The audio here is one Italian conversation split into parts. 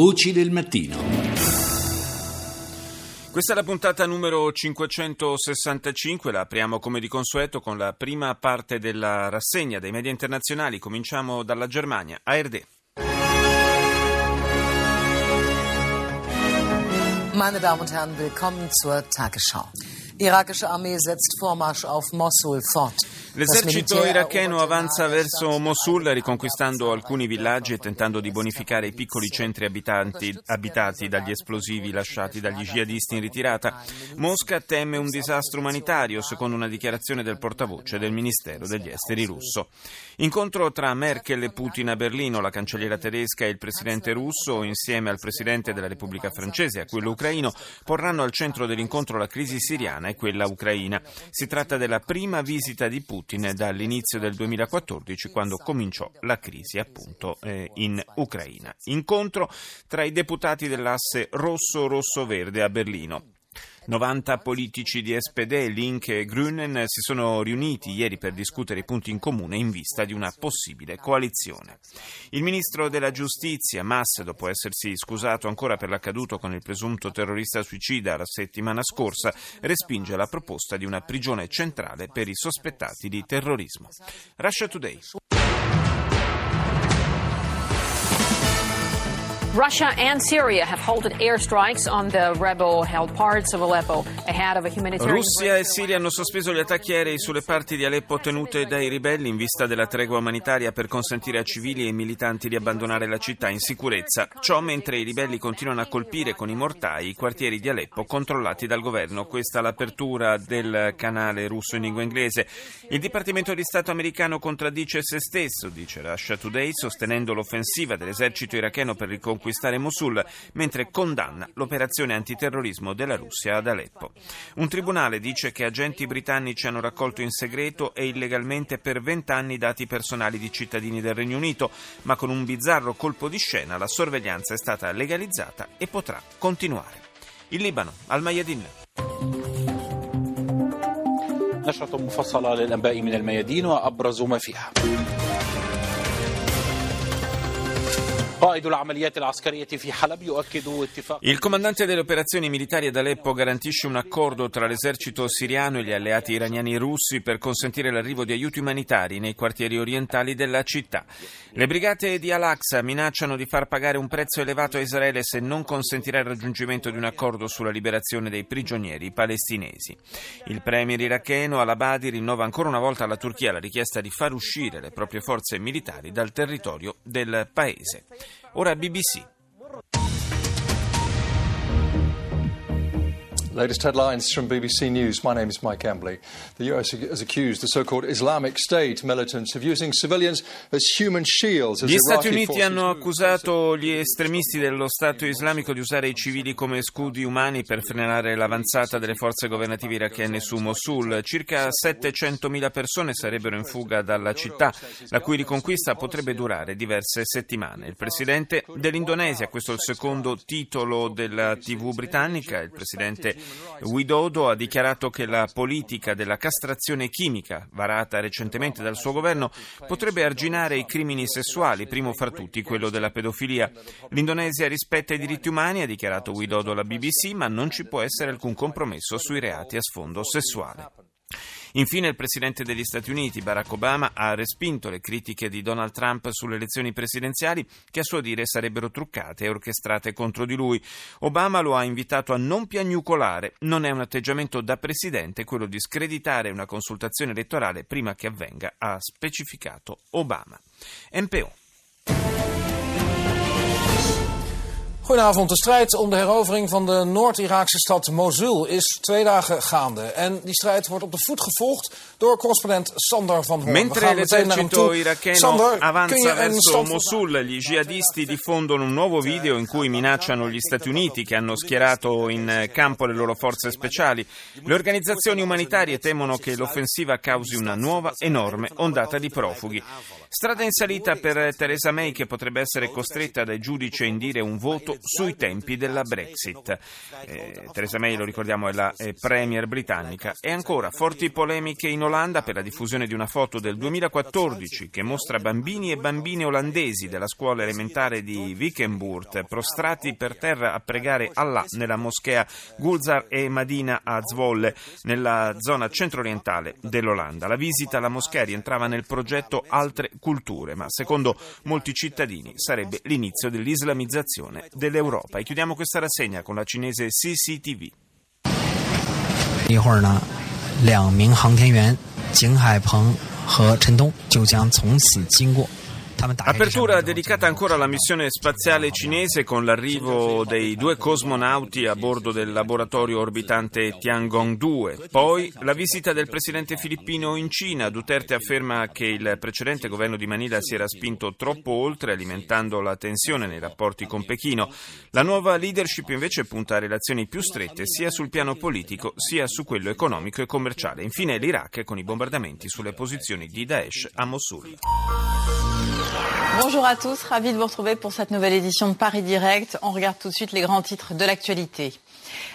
Voci del mattino. Questa è la puntata numero 565, la apriamo come di consueto con la prima parte della rassegna dei media internazionali. Cominciamo dalla Germania, ARD. Meine Damen und Herren, willkommen zur Tagesschau. Irakische Armee setzt Vormarsch auf Mosul fort. L'esercito iracheno avanza verso Mosul riconquistando alcuni villaggi e tentando di bonificare i piccoli centri abitati dagli esplosivi lasciati dagli jihadisti in ritirata. Mosca teme un disastro umanitario, secondo una dichiarazione del portavoce del Ministero degli Esteri russo. Incontro tra Merkel e Putin a Berlino, la cancelliera tedesca e il presidente russo, insieme al presidente della Repubblica francese e a quello ucraino, porranno al centro dell'incontro la crisi siriana e quella ucraina. Si tratta della prima visita di Putin Putin dall'inizio del 2014 quando cominciò la crisi appunto eh, in Ucraina. Incontro tra i deputati dell'asse rosso-rosso-verde a Berlino. 90 politici di SPD, Link e Grünen si sono riuniti ieri per discutere i punti in comune in vista di una possibile coalizione. Il ministro della giustizia, Mass, dopo essersi scusato ancora per l'accaduto con il presunto terrorista suicida la settimana scorsa, respinge la proposta di una prigione centrale per i sospettati di terrorismo. Russia Today. Russia and Syria have halted airstrikes on the rebel-held parts of Aleppo ahead of a humanitarian. Russia e Siria hanno sospeso gli attacchi aerei sulle parti di Aleppo tenute dai ribelli in vista della tregua umanitaria per consentire a civili e militanti di abbandonare la città in sicurezza. Ciò mentre i ribelli continuano a colpire con i mortai i quartieri di Aleppo controllati dal governo. Questa è l'apertura del canale russo in lingua inglese. Il Dipartimento di Stato americano contraddice se stesso, dice Russia Today, sostenendo l'offensiva dell'esercito iracheno per riconquistare conquistare Mosul, mentre condanna l'operazione antiterrorismo della Russia ad Aleppo. Un tribunale dice che agenti britannici hanno raccolto in segreto e illegalmente per vent'anni dati personali di cittadini del Regno Unito, ma con un bizzarro colpo di scena la sorveglianza è stata legalizzata e potrà continuare. Il Libano, al Mayadin. نشرة مفصلة للأنباء من الميادين وأبرز ما فيها Il comandante delle operazioni militari ad Aleppo garantisce un accordo tra l'esercito siriano e gli alleati iraniani russi per consentire l'arrivo di aiuti umanitari nei quartieri orientali della città. Le brigate di Al-Aqsa minacciano di far pagare un prezzo elevato a Israele se non consentirà il raggiungimento di un accordo sulla liberazione dei prigionieri palestinesi. Il premier iracheno Al-Abadi rinnova ancora una volta alla Turchia la richiesta di far uscire le proprie forze militari dal territorio del paese. Ora BBC. Latest headlines from BBC News. My name is Mike Embley. The US has accused the so-called Islamic State militants of using civilians as human shields. As gli Stati Uniti hanno accusato gli estremisti dello Stato islamico di usare i civili come scudi umani per frenare l'avanzata delle forze governative irachene su Mosul. Circa 700.000 persone sarebbero in fuga dalla città, la cui riconquista potrebbe durare diverse settimane. Il presidente dell'Indonesia, questo è il secondo titolo della TV britannica, il presidente Widodo ha dichiarato che la politica della castrazione chimica, varata recentemente dal suo governo, potrebbe arginare i crimini sessuali, primo fra tutti quello della pedofilia. L'Indonesia rispetta i diritti umani, ha dichiarato Widodo alla BBC, ma non ci può essere alcun compromesso sui reati a sfondo sessuale. Infine il presidente degli Stati Uniti, Barack Obama, ha respinto le critiche di Donald Trump sulle elezioni presidenziali che a suo dire sarebbero truccate e orchestrate contro di lui. Obama lo ha invitato a non piagnucolare. Non è un atteggiamento da presidente quello di screditare una consultazione elettorale prima che avvenga, ha specificato Obama. MPO. Goedenavond. De strijd om de herovering van de Noord-Iraakse stad Mosul is twee dagen gaande. En die strijd wordt op de voet gevolgd door correspondent Sander van Hoorn. Mentre l'esercito iracheno avanza verso Mosul, gli jihadisti diffondono un nuovo video in cui minacciano gli Stati Uniti che hanno schierato in campo le loro forze speciali. Le organizzazioni umanitarie temono che l'offensiva causi una nuova enorme ondata di profughi. Strada in salita per Theresa May che potrebbe essere costretta dai giudici a indire un voto sui tempi della Brexit. Eh, Theresa May, lo ricordiamo, è la eh, premier britannica. E ancora, forti polemiche in Olanda per la diffusione di una foto del 2014 che mostra bambini e bambine olandesi della scuola elementare di Wickenburg prostrati per terra a pregare Allah nella moschea Gulzar e Madina a Zwolle, nella zona centro-orientale dell'Olanda. La visita alla moschea rientrava nel progetto Altre Culture, ma secondo molti cittadini sarebbe l'inizio dell'islamizzazione dell'Europa. E chiudiamo questa rassegna con la cinese CCTV. 一会儿呢，两名航天员景海鹏和陈东就将从此经过。 Apertura dedicata ancora alla missione spaziale cinese con l'arrivo dei due cosmonauti a bordo del laboratorio orbitante Tiangong-2. Poi la visita del presidente filippino in Cina. Duterte afferma che il precedente governo di Manila si era spinto troppo oltre, alimentando la tensione nei rapporti con Pechino. La nuova leadership invece punta a relazioni più strette sia sul piano politico sia su quello economico e commerciale. Infine l'Iraq con i bombardamenti sulle posizioni di Daesh a Mosul. Bonjour à tous, ravi de vous retrouver pour cette nouvelle édition de Paris Direct. On regarde tout de suite les grands titres de l'actualité.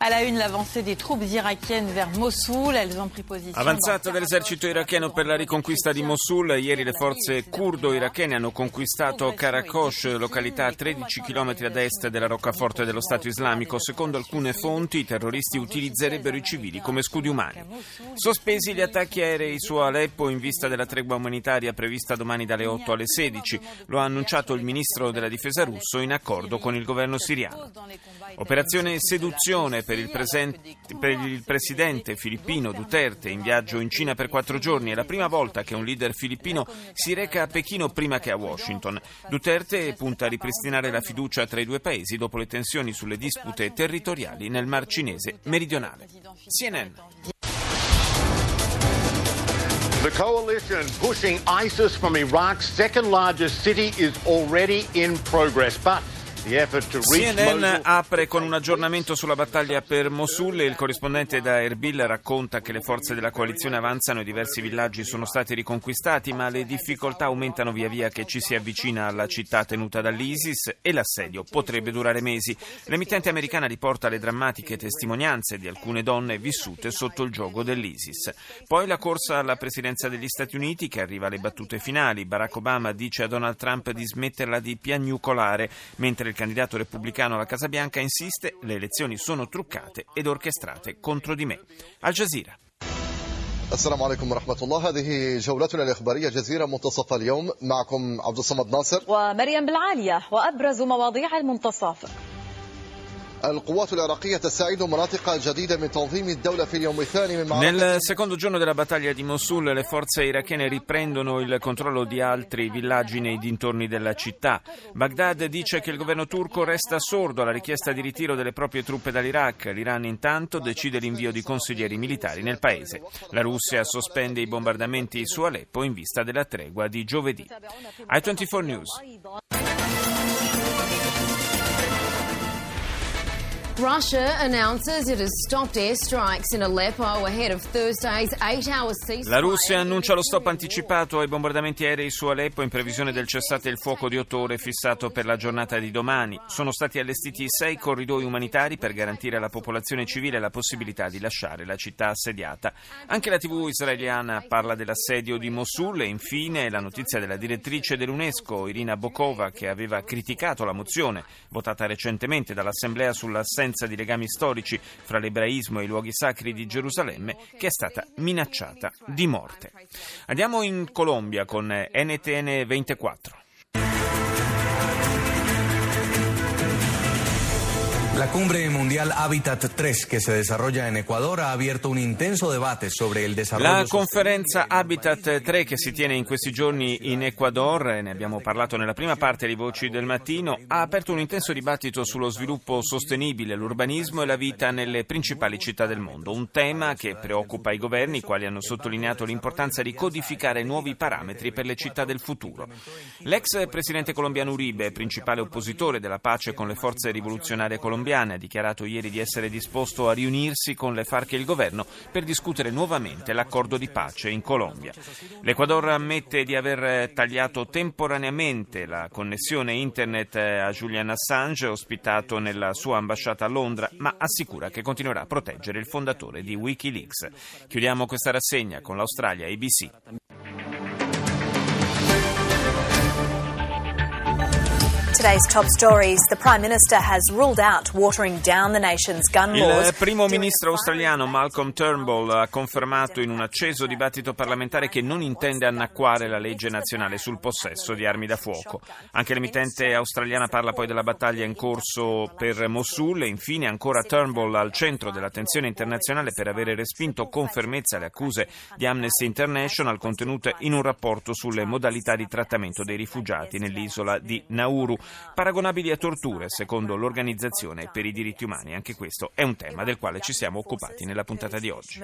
À la une, l'avancée des troupes irakiennes vers Mossoul. Elles ont pris position. Avanzata dell'esercito iracheno per la riconquista di Mosul. Ieri le forze curdo-irachene hanno conquistato Karakosh, località a 13 km ad est della roccaforte dello Stato islamico. Secondo alcune fonti, i terroristi utilizzerebbero i civili come scudi umani. Sospesi gli attacchi aerei su Aleppo in vista della tregua umanitaria prevista domani dalle 8 alle 16. Lo ha annunciato il ministro della difesa russo in accordo con il governo siriano. Operazione seduzione per il, presente, per il, presidente filippino Duterte in viaggio in Cina per quattro giorni. È la prima volta che un leader filippino si reca a Pechino prima che a Washington. Duterte punta a ripristinare la fiducia tra i due paesi dopo le tensioni sulle dispute territoriali nel Mar Cinese meridionale. CNN. The coalition pushing ISIS from Iraq's second largest city is already in progress, but CNN apre con un aggiornamento sulla battaglia per Mosul. Il corrispondente da Erbil racconta che le forze della coalizione avanzano e diversi villaggi sono stati riconquistati, ma le difficoltà aumentano via via che ci si avvicina alla città tenuta dall'ISIS e l'assedio potrebbe durare mesi. L'emittente americana riporta le drammatiche testimonianze di alcune donne vissute sotto il gioco dell'ISIS. Poi la corsa alla presidenza degli Stati Uniti che arriva alle battute finali. Barack Obama dice a Donald Trump di smetterla di piagnucolare, mentre il candidato repubblicano alla Casa Bianca insiste le elezioni sono truccate ed orchestrate contro di me. Al Jazeera. السلام عليكم ورحمة الله هذه جولتنا الإخبارية جزيرة منتصف اليوم معكم عبد الصمد ناصر ومريم بالعالية. وأبرز مواضيع المنتصف. Nel secondo giorno della battaglia di Mosul le forze irachene riprendono il controllo di altri villaggi nei dintorni della città. Baghdad dice che il governo turco resta sordo alla richiesta di ritiro delle proprie truppe dall'Iraq. L'Iran intanto decide l'invio di consiglieri militari nel paese. La Russia sospende i bombardamenti su Aleppo in vista della tregua di giovedì. I24 News. La Russia annuncia lo stop anticipato ai bombardamenti aerei su Aleppo in previsione del cessate il fuoco di otto ore fissato per la giornata di domani. Sono stati allestiti sei corridoi umanitari per garantire alla popolazione civile la possibilità di lasciare la città assediata. Anche la TV israeliana parla dell'assedio di Mosul e infine la notizia della direttrice dell'UNESCO, Irina Bokova, che aveva criticato la mozione votata recentemente dall'Assemblea sull'assenza di legami storici fra l'ebraismo e i luoghi sacri di Gerusalemme, che è stata minacciata di morte. Andiamo in Colombia con NTN 24. La cumbre mundial Habitat 3 que se desarrolla en Ecuador ha abierto un intenso debate sobre el desarrollo La conferenza Habitat 3 che si tiene in questi giorni in Ecuador, ne abbiamo parlato nella prima parte di Voci del Mattino, ha aperto un intenso dibattito sullo sviluppo sostenibile, l'urbanismo e la vita nelle principali città del mondo, un tema che preoccupa i governi, i quali hanno sottolineato l'importanza di codificare nuovi parametri per le città del futuro. L'ex presidente colombiano Uribe, principale oppositore della pace con le forze rivoluzionarie colombiane, colombiane ha dichiarato ieri di essere disposto a riunirsi con le FARC e il governo per discutere nuovamente l'accordo di pace in Colombia. L'Ecuador ammette di aver tagliato temporaneamente la connessione internet a Julian Assange, ospitato nella sua ambasciata a Londra, ma assicura che continuerà a proteggere il fondatore di Wikileaks. Chiudiamo questa rassegna con l'Australia ABC. Today's top stories. The Prime Minister has ruled out watering down the nation's gun laws. Il primo ministro australiano Malcolm Turnbull ha confermato in un acceso dibattito parlamentare che non intende annacquare la legge nazionale sul possesso di armi da fuoco. Anche l'emittente australiana parla poi della battaglia in corso per Mosul e infine ancora Turnbull al centro dell'attenzione internazionale per avere respinto con fermezza le accuse di Amnesty International contenute in un rapporto sulle modalità di trattamento dei rifugiati nell'isola di Nauru paragonabili a torture, secondo l'Organizzazione per i diritti umani. Anche questo è un tema del quale ci siamo occupati nella puntata di oggi.